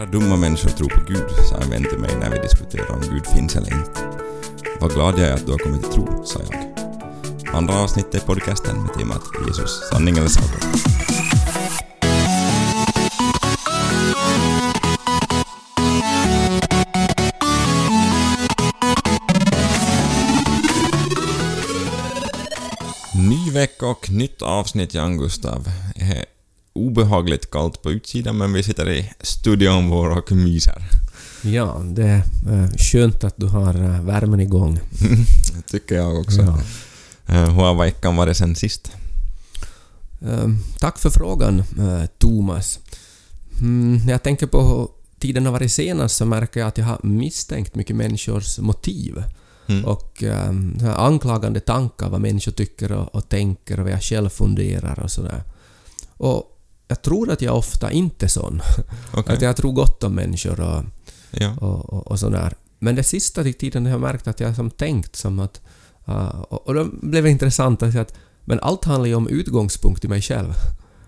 Bara dumma människor tror på Gud, sa en vän till mig när vi diskuterade om Gud finns eller inte. Vad glad jag är att du har kommit till tro, sa jag. Andra avsnittet i podcasten med temat Jesus, sanning eller sagor. Ny vecka och nytt avsnitt, Jan Gustav. Eh, Obehagligt kallt på utsidan, men vi sitter i studion vår och myser. Ja, det är eh, skönt att du har eh, värmen igång. Tycker jag också. Ja. Eh, Hur har veckan varit sen sist? Eh, Tack för frågan, Thomas. Mm, När jag tänker på hur tiden har varit senast så märker jag att jag har misstänkt mycket människors motiv Mm. och eh, här anklagande tankar vad människor tycker och, och tänker och vad jag själv funderar och sådär. Och jag tror att jag ofta inte är sån. Okej. Att jag tror gott om människor och, Ja. och, och, och sådär. Men det sista tiden har jag märkt att jag som tänkt som att... Uh, och, och då blev det intressant att men allt handlar ju om utgångspunkt i mig själv.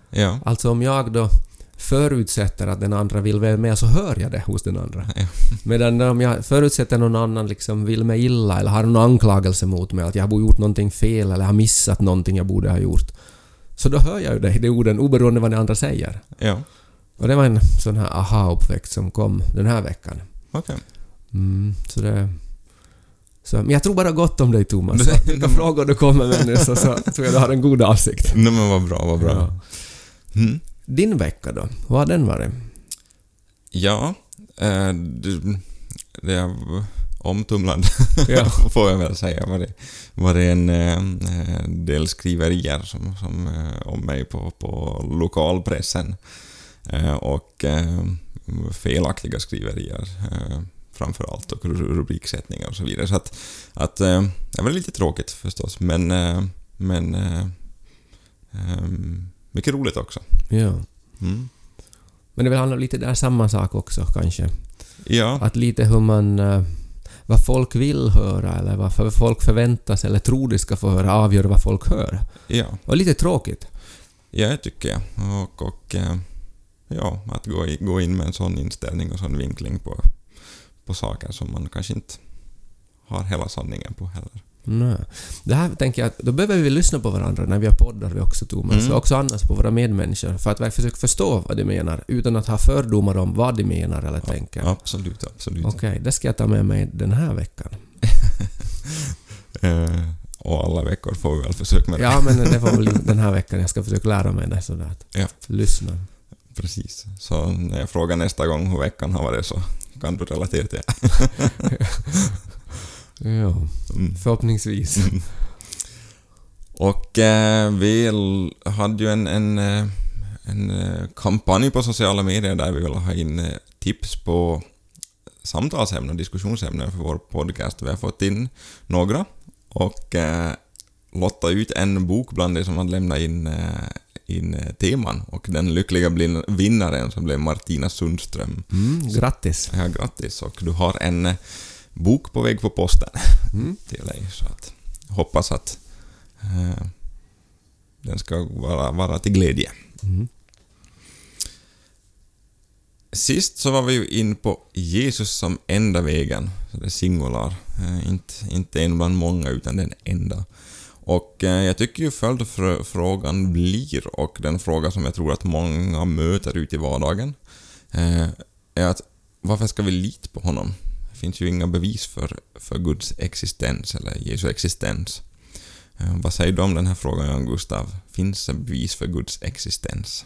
Ja. Alltså om jag då förutsätter att den andra vill väl med så hör jag det hos den andra. Ja. Medan om jag förutsätter någon annan liksom vill mig illa eller har någon anklagelse mot mig att jag har gjort någonting fel eller har missat någonting jag borde ha gjort. Så då hör jag ju det, de orden oberoende vad den andra säger. Ja. Och det var en sån här aha-uppväxt som kom den här veckan. Okej. Mm, så det... Så, men jag tror bara gott om dig Thomas. Så Vilka frågor du kommer med nu så, så tror jag du har en god avsikt. Nej men vad bra, vad bra. Ja. Mm. Din vecka då? Vad har den varit? Ja, eh, det, det är omtumlande Ja. får jag väl säga. Var det, var det en eh, del skriverier som, som, eh, om mig på, på lokalpressen. Eh, och eh, felaktiga skriverier eh, framför allt och ru- rubriksättningar och så vidare. Så att, att eh, det var lite tråkigt förstås, men, eh, men mycket roligt också. Ja. Mm. Men det väl handlar lite där samma sak också kanske. Ja, Att lite hur man... vad folk vill höra eller vad folk förväntar sig eller tror de ska få höra avgör vad folk hör. ja. Och lite tråkigt. Ja, det tycker jag. Och, och eh, ja, att gå, i, gå in med en sån inställning och sån vinkling på, på saker som man kanske inte har hela sanningen på heller. Nej. Det här tänker jag att då behöver vi lyssna på varandra när vi har poddar vi också Thomas, Mm. och också annars på våra medmänniskor för att verkligen försöka förstå vad de menar utan att ha fördomar om vad de menar eller tänker. Absolut, absolut. Okej, det ska jag ta med mig den här veckan. Eh, och alla veckor får vi väl försöka med det. Ja, men det var väl den här veckan jag ska försöka lära mig det sådär att Ja. lyssna. Precis. Så när jag frågar nästa gång hur veckan har varit så kan du relatera till det. Ja, Mm. förhoppningsvis. Och eh, vi hade ju en, en, eh, en eh, kampanj på sociala medier där vi ville ha in eh, tips på samtalsämnen, diskussionsämnen för vår podcast. Vi har fått in några och eh, lottat ut en bok bland de som hade lämnat in, eh, in teman och den lyckliga vinnaren som blev Martina Sundström. Mm, grattis. Ja, grattis och du har en bok på väg på posten Mm. till dig. Så att hoppas att eh, den ska vara, vara till glädje. Mm. Sist så var vi ju in på Jesus som enda vägen, så det är singular. Eh, inte, inte en bland många utan den enda. Och eh, jag tycker ju följdfrågan blir, och den fråga som jag tror att många möter ute i vardagen, eh, är att varför ska vi lita på honom? Finns ju inga bevis för, för Guds existens eller Jesu existens. Eh, vad säger du om den här frågan, Gustav? Finns det bevis för Guds existens?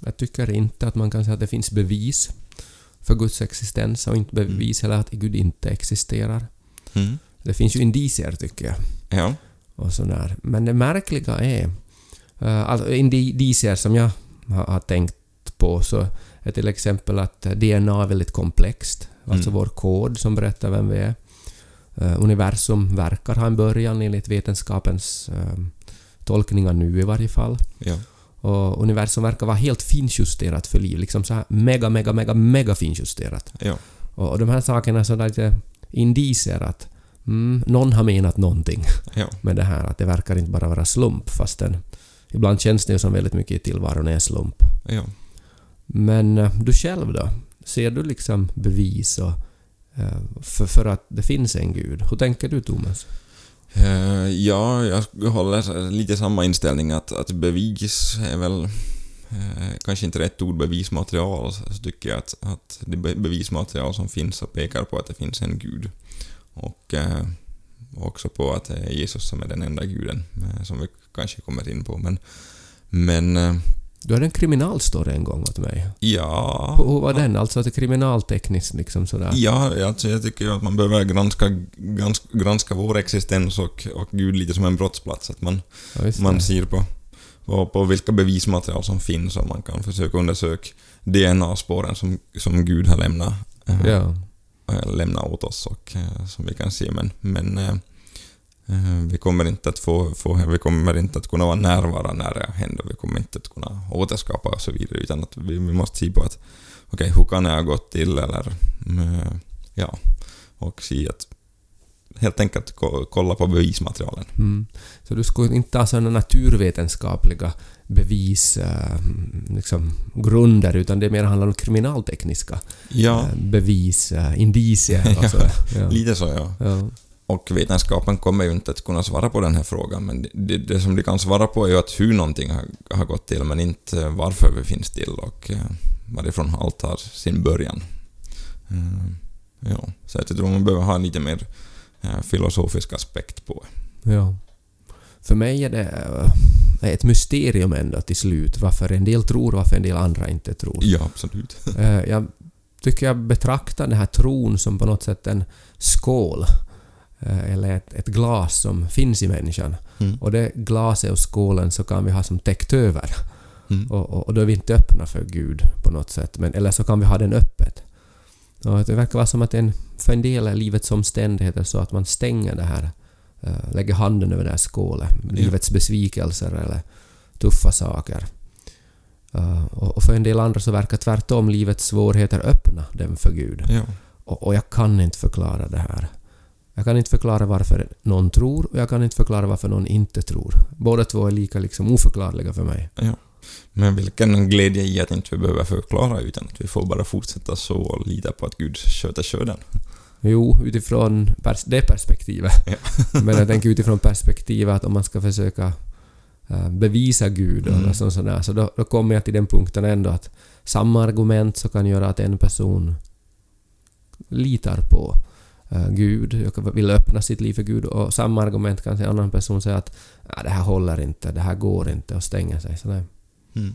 Jag tycker inte att man kan säga att det finns bevis för Guds existens och inte bevis heller att Gud inte existerar. Mm. Det finns ju indicier tycker jag. Ja. och sådär. Men det märkliga är... Uh, alltså indicier som jag har, har tänkt på så är till exempel att DNA är väldigt komplext. Alltså Mm. vår kod som berättar vem vi är. Eh, universum verkar ha en början enligt vetenskapens uh, tolkningar nu i varje fall. Ja. Och universum verkar vara helt finjusterat för liv. Liksom så här mega, mega, mega, mega finjusterat. Ja. Och, och de här sakerna är sådär lite indicier att mm, någon har menat någonting Ja. med det här. Att det verkar inte bara vara slump fastän ibland känns det ju som väldigt mycket i tillvaron är slump. Ja. Men eh, du själv då? Ser du liksom bevis och, eh, för, för att det finns en gud? Hur tänker du Thomas? Eh, ja, jag håller lite samma inställning att, att bevis är väl eh, kanske inte rätt ord, bevismaterial, så tycker jag att, att det bevismaterial som finns och pekar på att det finns en gud. Och eh, också på att det är Jesus som är den enda guden, som vi kanske kommer in på. Men, men eh, du hade en kriminalstory en gång åt mig. ja... Hur var den? Alltså att det kriminaltekniskt liksom sådär? Ja, alltså jag tycker ju att man behöver granska, granska, granska vår existens och, och Gud lite som en brottsplats. Att man, Ja, man ser på, på, på vilka bevismaterial som finns och man kan försöka undersöka DNA-spåren som, som Gud har lämnat, eh, Ja. eh, lämnat åt oss och eh, som vi kan se. Men, men vi kommer inte att få, få, vi kommer inte att kunna vara närvarande när det händer. Vi kommer inte att kunna återskapa och så vidare. Utan att vi, vi måste se på att okej, hur kan det ha gått till eller eh, ja, och se att helt enkelt ko- kolla på bevismaterialen. Mm. Så du skulle inte ta sådana naturvetenskapliga bevis, eh, liksom, grunder, utan det mer handlar om kriminaltekniska Ja, eh, bevis, eh, indicier och sådär. Ja. lite så ja. Ja. Och vetenskapen kommer ju inte att kunna svara på den här frågan, men det, det, som de kan svara på är ju att hur någonting har, har gått till, men inte varför vi finns till och eh, varifrån allt har sin början. Eh, ja, så jag tror man behöver ha en lite mer eh, filosofisk aspekt på det. Ja. För mig är det ett mysterium ändå till slut varför en del tror och varför en del andra inte tror. Ja, absolut. Jag tycker jag betraktar den här tron som på något sätt en skål eller ett, ett glas som finns i människan. Mm. Och det glaset och skålen så kan vi ha som täckt över. Mm. Och, och, och då är vi inte öppna för Gud på något sätt. Men, eller så kan vi ha den öppet. Och det verkar vara som att en, för en del är livets omständigheter så att man stänger det här, eh, lägger handen över det här skålet. Livets besvikelser eller tuffa saker. Eh, och, och för en del andra så verkar tvärtom livets svårigheter öppna dem för Gud. Ja. Och, och jag kan inte förklara det här. Jag kan inte förklara varför någon tror och jag kan inte förklara varför någon inte tror. Båda två är lika liksom oförklarliga för mig. Ja. Men vilken glädje i att inte vi behöver förklara utan att vi får bara fortsätta så och lita på att Gud sköter skörden. Jo, utifrån pers- det perspektivet. Men jag tänker utifrån perspektivet att om man ska försöka eh, bevisa Gud Mm. eller sånt sådär, så då, då kommer jag till den punkten ändå att samma argument så kan göra att en person litar på Gud, jag vill öppna sitt liv för Gud och samma argument kan en annan person säga att "Ja, det här håller inte, det här går inte och stänga sig. Så nej, Mm.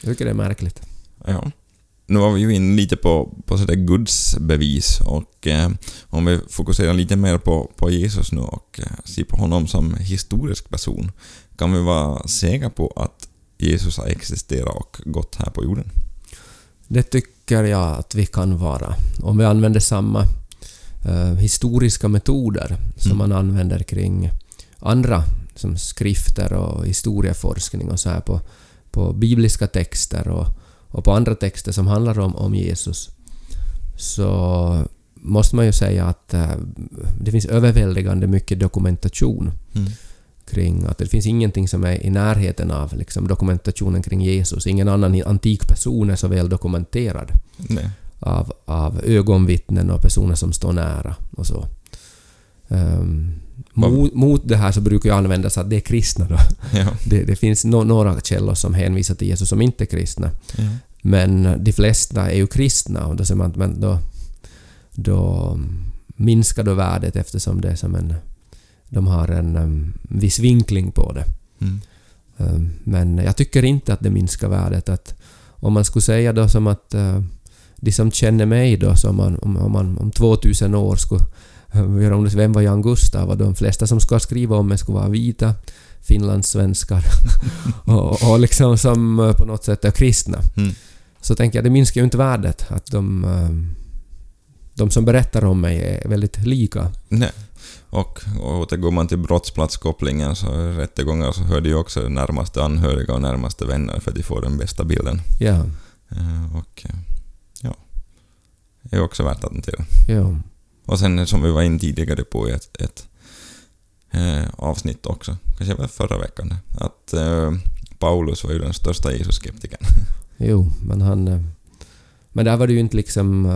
jag tycker det är märkligt. Ja. Nu var vi ju inne lite på, på sådär Guds bevis och eh, om vi fokuserar lite mer på, på Jesus nu och eh, ser på honom som historisk person kan vi vara säkra på att Jesus har existerat och gått här på jorden. Det tycker jag att vi kan vara. Om vi använder samma eh, historiska metoder som Mm. man använder kring andra som skrifter och historieforskning och så här på, på bibliska texter och, och på andra texter som handlar om, om Jesus så måste man ju säga att eh, det finns överväldigande mycket dokumentation Mm. kring att det finns ingenting som är i närheten av liksom, dokumentationen kring Jesus. Ingen annan antik person är så väl dokumenterad Nej. Av, av ögonvittnen och personer som står nära och så. Vad- mot, mot det här så brukar ju användas att det är kristna då. Ja. Det, det finns no, några källor som hänvisar till Jesus som inte är kristna. Ja. Men de flesta är ju kristna och då säger man att då, då minskar då värdet eftersom det är som en... De har en um, viss vinkling på det. Mm. Um, men jag tycker inte att det minskar värdet. Att om man skulle säga då som att uh, de som känner mig då, som man, om, om man om 2000 år skulle göra om det, vem var Jan Gustav? Och de flesta som ska skriva om mig skulle vara vita finlandssvenskar och, och liksom som uh, på något sätt är kristna. Mm. Så tänker jag, det minskar ju inte värdet att de, um, de som berättar om mig är väldigt lika. Nej. Och, och återgår man till brottsplatskopplingen så rättegångar så hör de ju också närmaste anhöriga och närmaste vänner för att de får den bästa bilden. Ja, Eh, Och eh, det är också värt att notera. ja. Och sen som vi var in tidigare på i ett, ett eh, avsnitt också, kanske var förra veckan, att eh, Paulus var ju den största Jesus-skeptikern. Jo, men han, eh, Men där var det ju inte liksom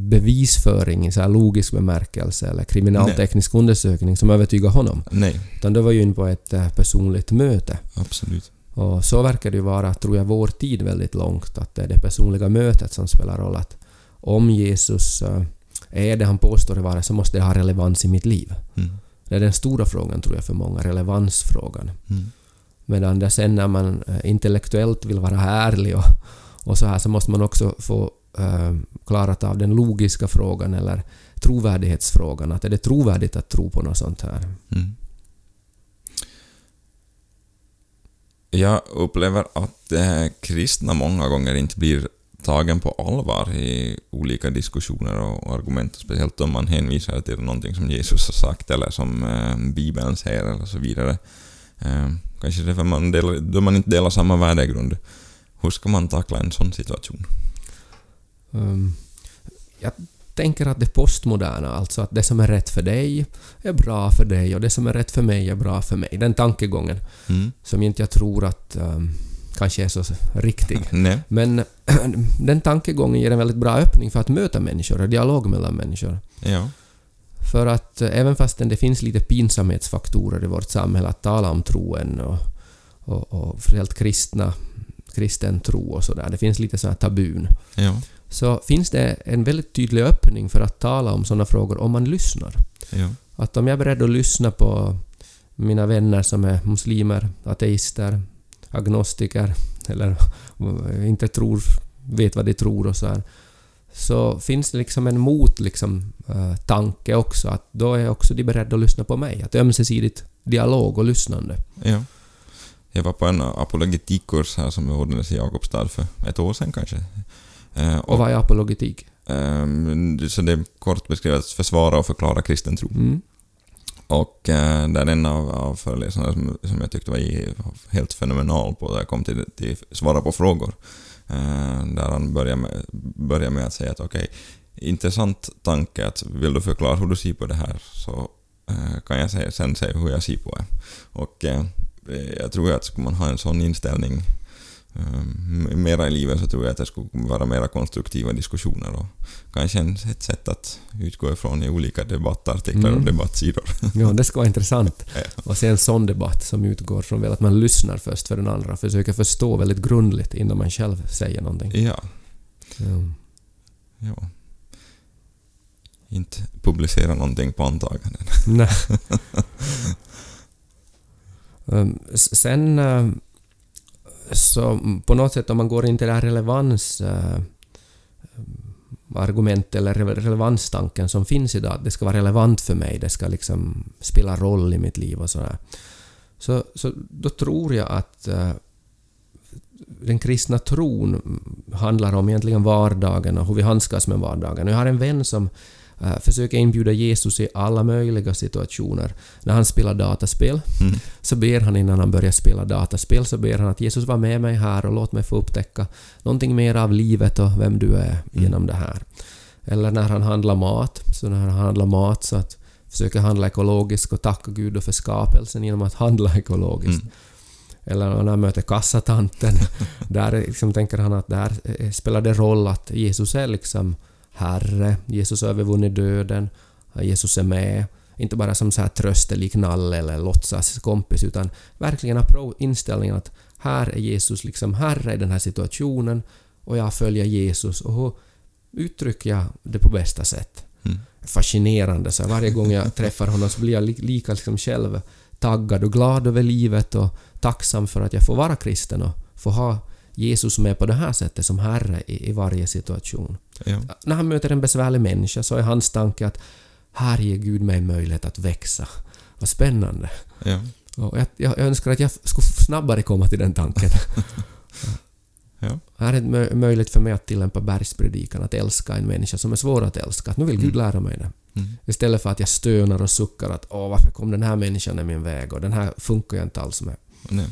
bevisföring i så här logisk bemärkelse eller kriminalteknisk undersökning som övertygade honom. Nej, Utan det var ju in på ett personligt möte. absolut. Och så verkar det ju vara, tror jag, vår tid väldigt långt. Att det är det personliga mötet som spelar roll. Att om Jesus uh, är det han påstår det vara så måste det ha relevans i mitt liv. Mm. Det är den stora frågan tror jag för många, relevansfrågan. Mm. Medan det sen när man eh, intellektuellt vill vara ärlig och, och så här så måste man också få eh, klarat av den logiska frågan eller trovärdighetsfrågan. Att är det trovärdigt att tro på något sånt här? Mm. Jag upplever att eh, kristna många gånger inte blir tagen på allvar i olika diskussioner och argument, speciellt om man hänvisar till någonting som Jesus har sagt eller som eh, Bibeln säger eller så vidare. Eh, kanske det är för man delar, då man inte delar samma värdegrund. Hur ska man tackla en sån situation? Um, jag tänker att det postmoderna, alltså att det som är rätt för dig är bra för dig och det som är rätt för mig är bra för mig. Den tankegången Mm. som inte jag tror att um, kanske är så riktig. Men den tankegången ger en väldigt bra öppning för att möta människor och dialog mellan människor. Ja. För att eh, även fastän det finns lite pinsamhetsfaktorer i vårt samhälle att tala om troen och, och, och helt kristna, kristen tro och sådär, det finns lite så här tabun, Ja. så finns det en väldigt tydlig öppning för att tala om sådana frågor om man lyssnar. Ja. Att om jag är beredd att lyssna på mina vänner som är muslimer, ateister, agnostiker eller inte tror, vet vad de tror och så här. Så finns det liksom en mot liksom, eh, tanke också att då är också de beredda att lyssna på mig. Att ömsesidigt dialog och lyssnande. Ja. Jag var på en apologetikkurs här som ordnades i Jakobstad för ett år sedan kanske. Eh, Och vad är apologetik? ehm, så det är kort beskrivet försvara och förklara kristen tro. Mm. Och eh, där en av, av föreläsarna som, som jag tyckte var helt fenomenal på, där jag kom till, till svara på frågor. Eh, där han började med, började med att säga att okej, intressant tanke att vill du förklara hur du ser på det här så eh, kan jag säga, sen säga hur jag ser på det. Och eh, jag tror att skulle man ha en sån inställning mera i livet så tror jag att det skulle vara mera konstruktiva diskussioner och kanske ett sätt att utgå ifrån i olika debattartiklar och Mm. debattsidor. Ja, det ska vara intressant. Och se en sån debatt som utgår från väl att man lyssnar först för den andra, försöker förstå väldigt grundligt innan man själv säger någonting. Ja, Ja. ja. Inte publicera någonting på antaganden. Nej. S- Sen eh, så på något sätt om man går in till det här relevans eh, argument eller relevanstanken som finns idag, att det ska vara relevant för mig, det ska liksom spela roll i mitt liv och sådär. Så, så då tror jag att uh, den kristna tron handlar om egentligen vardagen och hur vi handskas med vardagen. Jag har en vän som eh, försöker inbjuda Jesus i alla möjliga situationer. När han spelar dataspel Mm. så ber han innan han börjar spela dataspel så ber han att Jesus var med mig här och låt mig få upptäcka någonting mer av livet och vem du är genom det här. Eller när han handlar mat, så när han handlar mat så att försöka handla ekologiskt och tacka Gud för skapelsen genom att handla ekologiskt. Mm. Eller när han möter kassatanten, där är liksom tänker han att där eh, spelar det roll att Jesus är liksom Herre, Jesus har övervunnit döden, Jesus är med. Inte bara som så här tröstelik nalle eller låtsas kompis utan verkligen ha inställningen att här är Jesus liksom Herre i den här situationen och jag följer Jesus och hur uttrycker jag det på bästa sätt? Mm. Fascinerande, så varje gång jag träffar honom så blir jag li- lika liksom själv taggad och glad över livet och tacksam för att jag får vara kristen och få ha Jesus med på det här sättet som Herre i, i varje situation. Ja. När han möter en besvärlig människa så är hans tanke att här ger Gud mig möjlighet att växa. Vad spännande. Ja. Och jag, jag önskar att jag skulle snabbare komma till den tanken. Ja. Här är det mö- möjligt för mig att tillämpa bergspredikan, att älska en människa som är svår att älska. Att nu vill Gud lära mig det. Mm. Istället för att jag stönar och suckar att åh, varför kom den här människan i min väg och den här funkar jag inte alls med. Nej.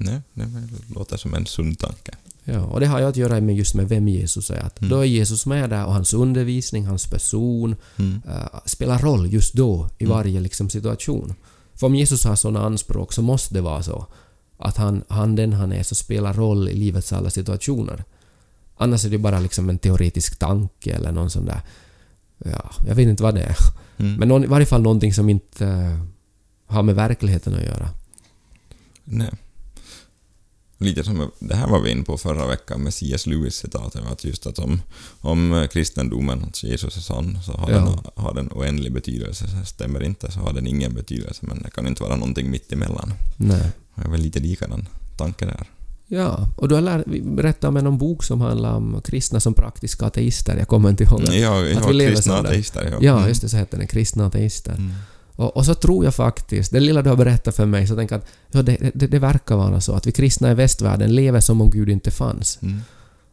Nej, det låter som en sund tanke. Ja, och det har ju att göra med just med vem Jesus är. Att Mm. Då är Jesus med där och hans undervisning, hans person Mm. eh, spelar roll just då i Mm. varje liksom, situation. För om Jesus har sådana anspråk så måste det vara så att han, han den han är så spelar roll i livets alla situationer. Annars är det bara liksom en teoretisk tanke eller någon sån där... Ja, jag vet inte vad det är. Mm. Men någon, i varje fall någonting som inte eh, har med verkligheten att göra. Nej. Lite som det här var vi inne på förra veckan med C.S. Lewis-citatet, att just att om, om kristendomen, att Jesus är sann, så har, Ja. den, har den oändlig betydelse. Så stämmer inte så har den ingen betydelse, men det kan inte vara någonting mitt emellan. Nej. Det är väl lite likadan tanke där. Ja, och du har lär, vi berättade om en bok som handlar om kristna som praktiska ateister. Jag kommer inte ihåg. Ja, jag Att vi lever kristna ateister. Ja, Ja, Mm. just det, så heter den. Kristna ateister. Mm. Och, och så tror jag faktiskt, det lilla du har berättat för mig, så tänker jag att ja, det, det, det verkar vara så att vi kristna i västvärlden lever som om Gud inte fanns. Mm.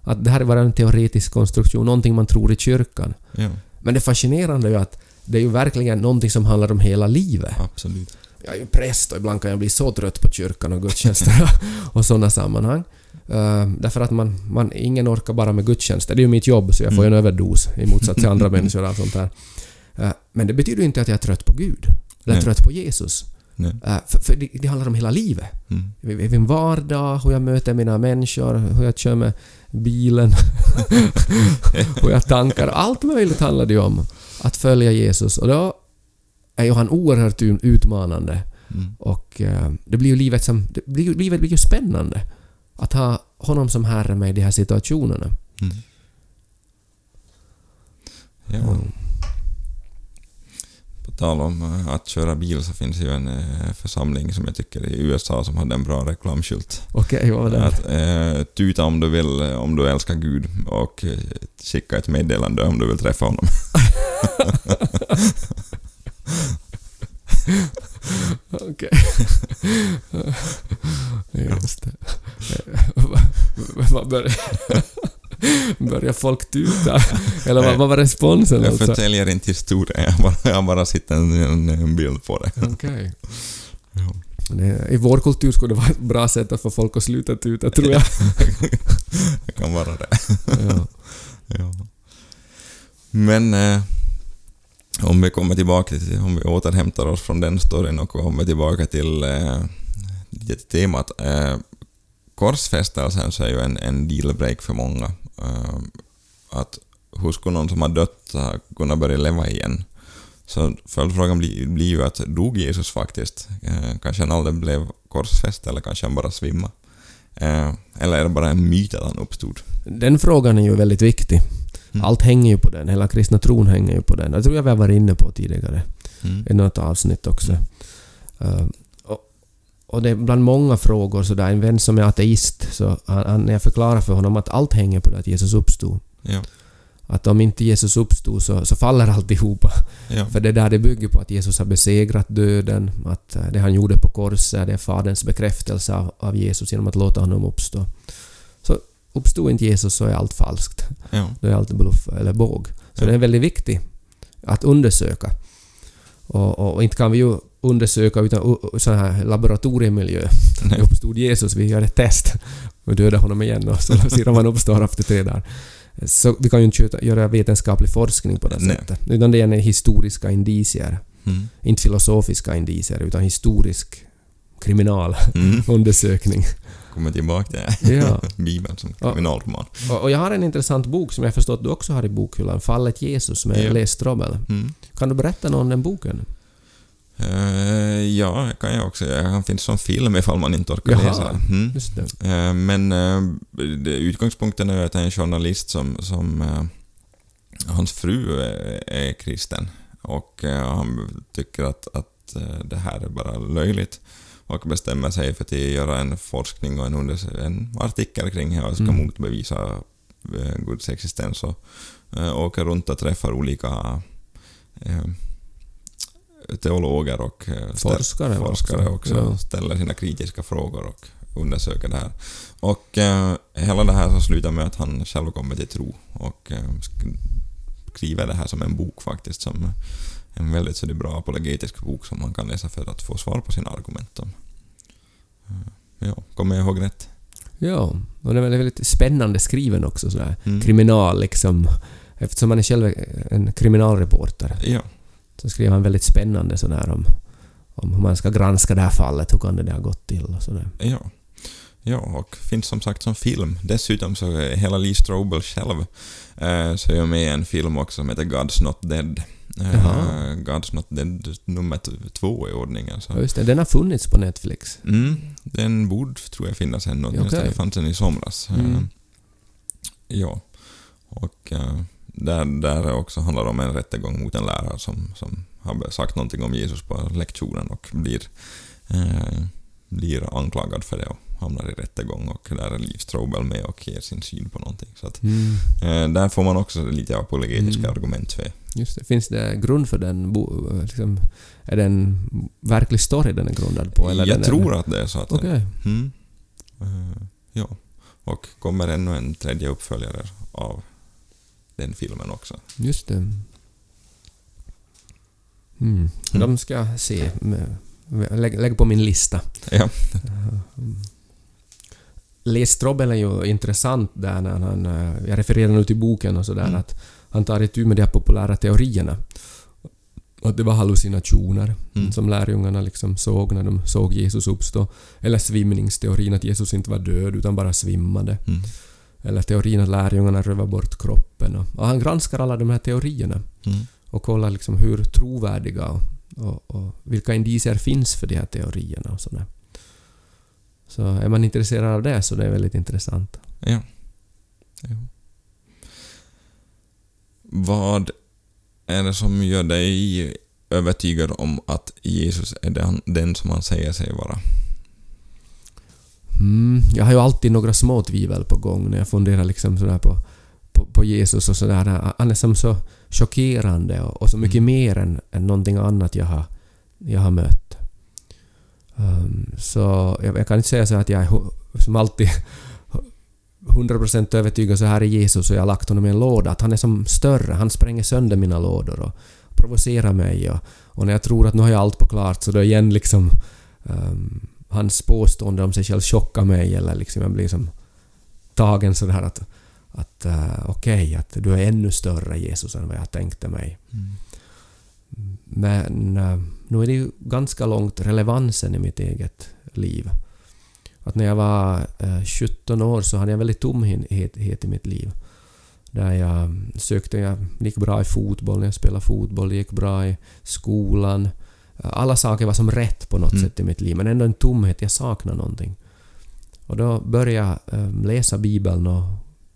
Att det här är bara en teoretisk konstruktion, någonting man tror i kyrkan. Ja, Men det fascinerande är ju att det är ju verkligen någonting som handlar om hela livet. absolut. Jag är ju präst och ibland kan jag bli så trött på kyrkan och gudstjänster och sådana sammanhang. Uh, därför att man, man, ingen orkar bara med gudstjänster. Det är ju mitt jobb så jag får ju en överdos i motsats till andra människor och allt sånt där. Eh, men det betyder inte att jag är trött på Gud. Eller Nej. trött på Jesus. Eh, för för det, det handlar om hela livet. Mm. Min vardag, hur jag möter mina människor, hur jag kör med bilen, hur jag tankar. Allt möjligt handlar det ju om. Att följa Jesus. Och då är ju han oerhört utmanande. Mm. Och eh, det blir ju livet som... Det blir, livet blir ju spännande. Att ha honom som herre med i de här situationerna. Mm. Ja. Mm. Tal om eh, att köra bil så finns ju en eh, församling som jag tycker i USA som hade en bra reklamskylt. Okej, vad var det? Att, eh, tuta om du vill, eh, om du älskar Gud och skicka ett meddelande om du vill träffa honom. Okej. Just det. Vad börjar... Börjar folk tuta? Eller vad, vad var responsen Jag alltså? förtäljer inte historien, jag bara, jag bara sitter en, en, bild på det. Okej. Ja. I vår kultur skulle det vara ett bra sätt att få folk att sluta tuta, tror jag. Det kan vara det. Ja. Ja. Men eh, om vi kommer tillbaka till, om vi återhämtar oss från den storyn och kommer tillbaka till eh, till temat. Eh, korsfästelsen så är ju en, en dealbreak för många. Eh, att hur skulle någon som har dött kunna börja leva igen? Så följdfrågan blir, blir ju att dog Jesus faktiskt? Eh, kanske han aldrig blev korsfäst eller kanske han bara svimmade? Eh, eller är det bara en myt att han uppstod? Den frågan är ju väldigt viktig. Mm. Allt hänger ju på den. Hela kristna tron hänger ju på den. Jag tror jag vi har varit inne på tidigare Mm. i något avsnitt också. Mm. Och, det är bland många frågor sådär. En vän som är ateist, så han, han, när jag förklarar för honom att allt hänger på det att Jesus uppstod. Ja, Att om inte Jesus uppstod så, så faller alltihopa. ja. För det där det bygger på att Jesus har besegrat döden, att eh, det han gjorde på korset, det är Faderns bekräftelse av, av Jesus genom att låta honom uppstå. Så uppstod inte Jesus så är allt falskt. ja. Då är allt bluff eller båg. Så Ja. det är väldigt viktigt att undersöka. Och, och, och inte kan vi ju undersöka utan sån här laboratoriemiljö. Nej. Uppstod Jesus, vi gör ett test och dödar honom igen och så ser om han uppstår efter tre dagar. Så vi kan ju inte göra vetenskaplig forskning på det Nej. sättet. Utan det är historiska indicier. Mm. Inte filosofiska indicier utan historisk kriminalundersökning. Mm. Kommer tillbaka till Ja. Bibeln som kriminalroman. Och, och jag har en intressant bok som jag förstått du också har i bokhyllan, Fallet Jesus med Ja. Les Strobel. Mm. Kan du berätta något om den boken? Eh, ja, det kan jag också göra. Han finns som film ifall man inte orkar Jaha. läsa. Mm. Eh, men eh, utgångspunkten är att det är en journalist som, som hans fru är, är kristen och han tycker att, att det här är bara löjligt och bestämmer sig för att göra en forskning och en, unders- en artikel kring det och ska Mm. motbevisa Guds existens och åker runt och träffar olika teologer och eh, Forskare forskare också. Ja. ställer sina kritiska frågor och undersöker det här. Och eh, hela det här så slutar med att han själv kommer till tro och eh, sk- skriver det här som en bok faktiskt, som en väldigt så det bra apologetisk bok som man kan läsa för att få svar på sina argument om. Eh, Ja, kommer jag ihåg rätt? Ja, och den är väldigt, väldigt spännande skriven också sådär. Mm. Kriminal liksom. Eftersom man är själv en kriminalreporter Ja, så skriver han väldigt spännande sådär om, om hur man ska granska det här fallet, hur kan det, ha gått till och sådär. ja. Ja, och finns som sagt som film. Dessutom så är hela Lee Strobel själv eh, så är jag med i en film också som heter God's Not Dead. Eh, Jaha. God's Not Dead nummer två i ordningen. Så. Ja, just det. Den har funnits på Netflix. Mm, den borde, tror jag, finnas ännu. Åtminstone fanns den i somras. Mm. Eh, ja. Och eh, där, där också handlar det om en rättegång mot en lärare som, som har sagt någonting om Jesus på lektionen och blir, eh, blir anklagad för det och hamnar i rättegång och där är Liv Strobel med och ger sin syn på någonting. Så att, Mm. eh, där får man också lite apologetiska Mm. argument för. Just det. Finns det grund för den? Liksom, är det en verklig story den är grundad på? Eller jag den tror är... att det är så att... Okej. Mm. Eh, ja. Och kommer ännu en tredje uppföljare av den filmen också. Just det. Mm. Mm. De ska jag se. Lägg, lägg på min lista. Ja. Mm. Les Strobel är ju intressant där när han... eh, Jag refererar nu till boken och sådär Mm. att han tar itu med de här populära teorierna. Att det var hallucinationer Mm. som lärjungarna liksom såg när de såg Jesus uppstå. Eller svimningsteorin att Jesus inte var död utan bara svimmade. Mm. Eller teorin att lärjungarna rövar bort kroppen. Och, och han granskar alla de här teorierna Mm. och kollar liksom hur trovärdiga och, och, och vilka indicier finns för de här teorierna och sådär. Så är man intresserad av det så det är väldigt intressant. Ja. Jo. Vad är det som gör dig övertygad om att Jesus är den, den som han säger sig vara? Mm, jag har ju alltid några små tvivel på gång när jag funderar liksom sådär på, på, på Jesus och sådär. Han är som så chockerande och, och så mycket Mm. mer än, än någonting annat jag har, jag har mött. Um, så jag, jag kan inte säga så att jag är som alltid 100% övertygad så här är Jesus och jag har lagt honom i en låda. Att han är som större, han spränger sönder mina lådor och provocerar mig. Och, och när jag tror att nu har jag allt på klart så då igen liksom um, hans påstående om sig själv chockar mig eller liksom jag blir som tagen sådär att, att uh, okej, att du är ännu större Jesus än vad jag tänkte mig. Men uh, nu är det ju ganska långt relevansen i mitt eget liv. Att när jag var eh, 17 år så hade jag väldigt tomhet i mitt liv. Där jag sökte, jag gick bra i fotboll, när jag spelade fotboll, det gick bra i skolan. Alla saker var som rätt på något Mm. sätt i mitt liv, men ändå en tomhet, jag saknar någonting. Och då började jag eh, läsa Bibeln och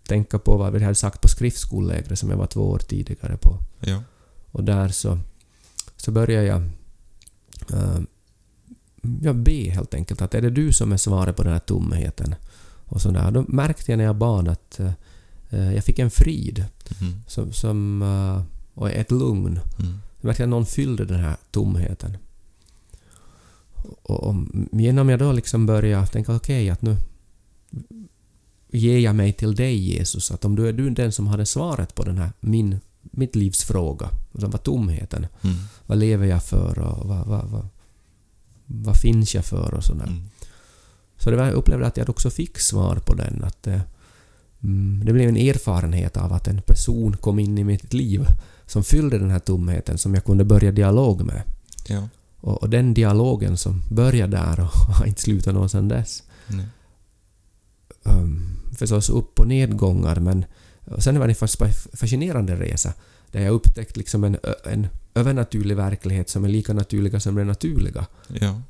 tänka på vad vi hade sagt på skriftskolelägret som jag var två år tidigare på. Ja. Och där så, så började jag uh, jag be helt enkelt att är det du som är svaret på den här tomheten? Och sådär. Då märkte jag när jag bad att eh, jag fick en frid Mm. som, som, eh, och ett lugn. Mm. Märkte att någon fyllde den här tomheten. Och, och genom jag då liksom började tänka okej att nu ger jag mig till dig Jesus. Att om du är du den som hade svaret på den här min, mitt livs fråga. Som var tomheten. Mm. Vad lever jag för och vad, vad, vad, vad finns jag för och sådär. Mm. Så det var, jag upplevde att jag också fick svar på den. Att det, mm, det blev en erfarenhet av att en person kom in i mitt liv som fyllde den här tomheten som jag kunde börja dialog med. Ja. Och, och den dialogen som började där och har inte slutat nå sedan dess. Nej. Um, förstås upp och nedgångar men och sen var det en fas- fascinerande resa där jag upptäckt liksom en, en övernaturlig verklighet som är lika naturliga som det naturliga. Ja.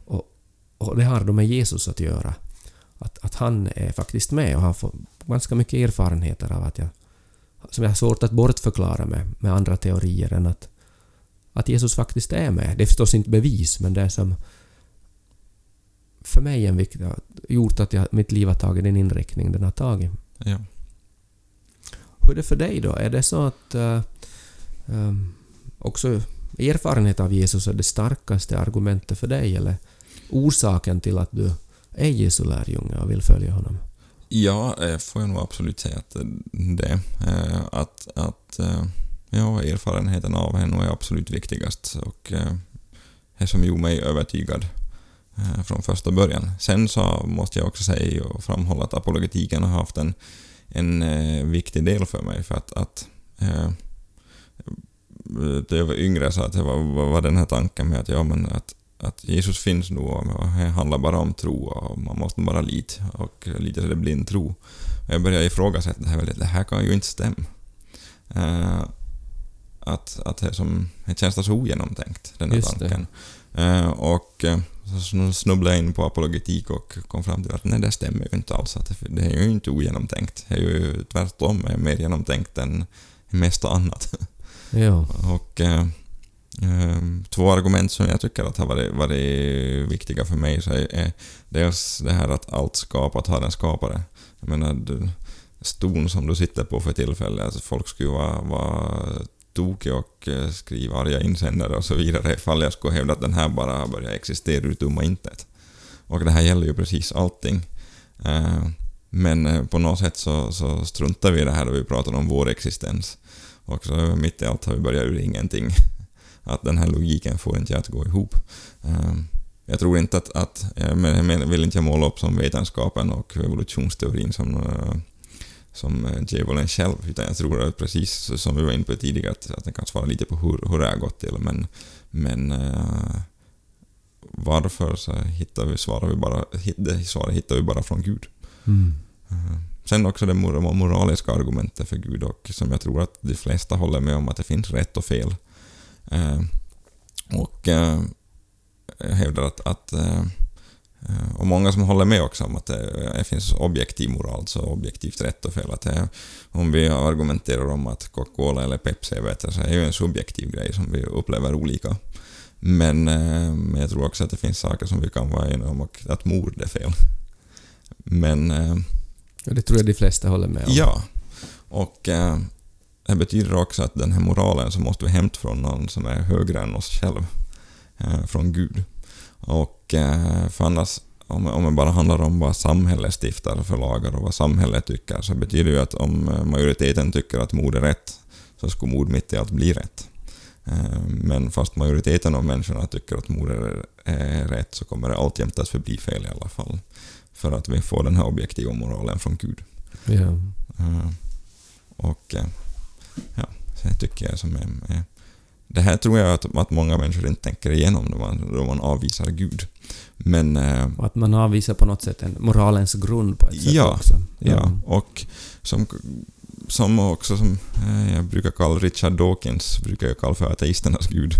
Och det har då med Jesus att göra. Att, att han är faktiskt med och har fått ganska mycket erfarenheter av att jag... Som jag har svårt att bortförklara med, med andra teorier än att, att Jesus faktiskt är med. Det är förstås inte bevis, men det är som... För mig en viktig... gjort att jag, mitt liv har tagit den inriktning den har tagit. Ja. Hur är det för dig då? Är det så att eh, ehm, också erfarenhet av Jesus är det starkaste argumentet för dig eller orsaken till att du är Jesu lärjunge och vill följa honom? Ja, eh, får jag nog absolut säga att eh, det. Eh, att, att ja, erfarenheten av henne är absolut viktigast och det som gjorde mig övertygad från första början. Sen så måste jag också säga och framhålla att apologetiken har haft en, en viktig del för mig för att, att eh, jag var yngre så att det var, var den här tanken med att, ja, men att, att Jesus finns nog och det handlar bara om tro och man måste bara lita och lita till det blind tro. Jag börjar ifrågasätta det här väldigt, det här kan ju inte stämma. Uh, att, att det, som, det känns så ogenomtänkt, den här Just det. tanken. Uh, och uh, så snubblade jag in på apologetik och kom fram till att nej, det stämmer ju inte alls. Att det, det är ju inte ogenomtänkt. Det är ju tvärtom är mer genomtänkt än mesta annat. Ja. Och eh, eh, Ehm, två argument som jag tycker att har varit, varit viktiga för mig så är, dels det här att allt skapat har en skapare. Jag menar, ston som du sitter på för tillfället, alltså folk skulle vara, vara tokiga och eh, skriva arga insändare och så vidare ifall jag skulle hävda att den här bara har börjat existera ur tomma intet. Och det här gäller ju precis allting. Ehm, men eh, på något sätt så, så struntar vi i det här då vi pratar om vår existens. Och så mitt i allt har vi börjat ur ingenting. Att den här logiken får inte att gå ihop. Ehm, Jag tror inte att, att jag jag vill inte jag måla upp som vetenskapen och evolutionsteorin som, eh, som eh, djävulen själv, utan jag tror att precis som vi var inne på tidigare, att, att den kan svara lite på hur, hur det har gått till, men, men eh, varför så hittar vi, svarar vi bara, det svaret hittar vi bara från Gud. Mm. Eh, Sen också det mor- moraliska argumentet för Gud och som jag tror att de flesta håller med om att det finns rätt och fel. Eh, och eh, jag hävdar att, att eh, eh, och många som håller med också om att det, finns objektiv moral, alltså objektivt rätt och fel. Att det, om vi argumenterar om att Coca-Cola eller Pepsi är bättre så är det ju en subjektiv grej som vi upplever olika. Men, eh, men jag tror också att det finns saker som vi kan vara eniga om och att mord är fel. Men eh, Ja, det tror jag de flesta håller med om. Ja. Och eh, det betyder också att den här moralen så måste vi hämta från någon som är högre än oss själv. Eh, från Gud. Och eh, för annars, om, det bara handlar om vad samhället stiftar för lagar och vad samhället tycker, så betyder det ju att om eh, majoriteten tycker att mord är rätt, så skulle mord mitt i allt bli rätt. Men fast majoriteten av människorna tycker att mord är, är rätt, så kommer det alltjämt att förbli fel i alla fall. För att vi får den här objektiva moralen från Gud. Eh, Och ja, så det tycker jag som är... är det här tror jag att, att många människor inte tänker igenom då man, då man avvisar Gud. Men eh, Och att man avvisar på något sätt en moralens grund på ett sätt Ja, också. ja, och som, som också som eh, jag brukar kalla Richard Dawkins, brukar jag kalla för ateisternas gud.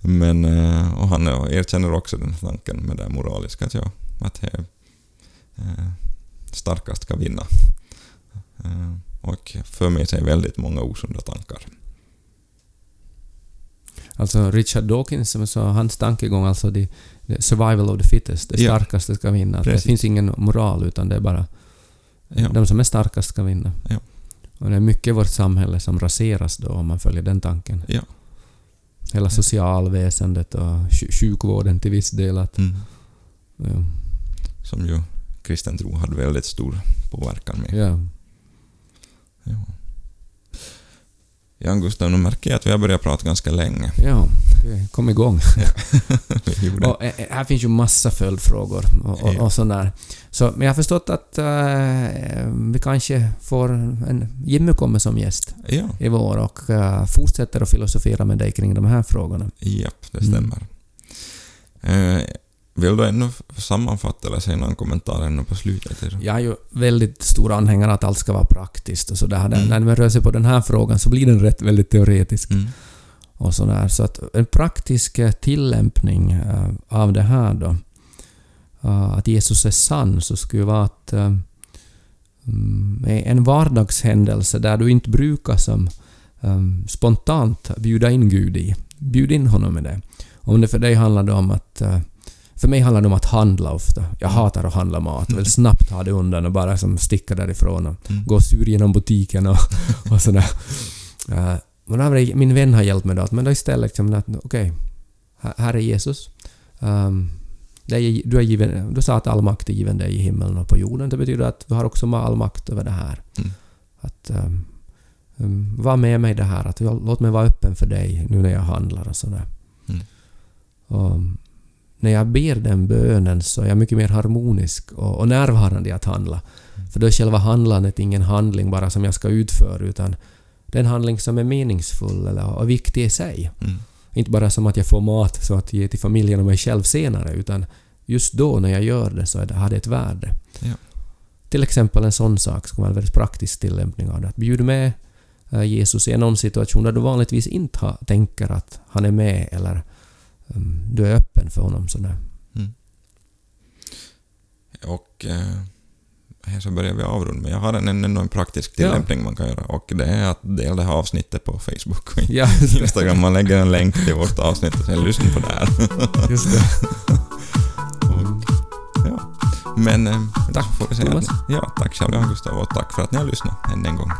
Men, eh, och han erkänner också den tanken med det moraliska, att, ja, att det, starkast ska vinna. Och för med sig väldigt många osunda tankar. Alltså Richard Dawkins som sa, hans tankegång alltså the, the survival of the fittest, det Ja. starkaste ska vinna. Att Det Precis. finns ingen moral utan det är bara Ja. de som är starkast ska vinna. Ja. Och det är mycket i vårt samhälle som raseras då om man följer den tanken. Ja. Hela socialväsendet och sj- sjukvården till viss del. Att, Mm. ja. Som ju kristen tro hade väldigt stor påverkan med. Ja. Ja. Jan Gustav, nu märker jag att vi har börjat prata ganska länge. ja, det kom igång. Vi gjorde Och, eh, eh, här finns ju massa följdfrågor och, och, Ja. och sånt där. Så, men jag har förstått att eh, vi kanske får en... Jimmy kommer som gäst Ja, i vår och eh, fortsätter att filosofera med dig kring de här frågorna. japp, det Mm. stämmer. Vill du ännu sammanfatta eller säga någon kommentar ännu på slutet? Jag är ju väldigt stor anhängare att allt ska vara praktiskt och sådär. Mm. När man rör sig på den här frågan så blir den rätt väldigt teoretisk. Mm. och sådär. Så att en praktisk eh, tillämpning eh, av det här då, eh, att Jesus är sann, så skulle vara att mm, en vardagshändelse där du inte brukar som spontant bjuda in Gud i. Bjud in honom i det. Om det för dig handlar det om att för mig handlar det om att handla ofta. Jag hatar att handla mat. Jag vill snabbt ha det undan och bara som sticka därifrån och Mm. gå sur genom butiken och, och sådär. Uh, men min vän har hjälpt mig då, att men då istället liksom att okej, här, här är Jesus. Um, är, du, är given, du sa att all makt är given dig i himlen och på jorden. Det betyder att du har också all makt över det här. Mm. Att um, um, var med mig i det här, att låt mig vara öppen för dig nu när jag handlar och sådär. Mm. Och när jag ber den bönen så är jag mycket mer harmonisk och, och närvarande i att handla. För då är själva handlandet ingen handling bara som jag ska utföra utan det är en handling som är meningsfull eller, och viktig i sig. Mm. Inte bara som att jag får mat så att ge till familjen och mig själv senare, utan just då när jag gör det så det, har det ett värde. Ja. Till exempel en sån sak skulle vara en väldigt praktisk tillämpning av det. Att bjuda med eh, Jesus i någon situation där du vanligtvis inte tänker att han är med eller du är öppen för honom. Sådär. Mm. Och eh, här så börjar vi avrunda, men jag har en, ännu en praktisk Ja. tillämpning man kan göra och det är att dela det här avsnittet på Facebook och Ja, Instagram. Man lägger en länk till vårt avsnitt och sen lyssna på det här. just det. Och, ja. Men eh, Tack, får vi säga Thomas. Ja, tack själv Gustav och tack för att ni har lyssnat än en gång.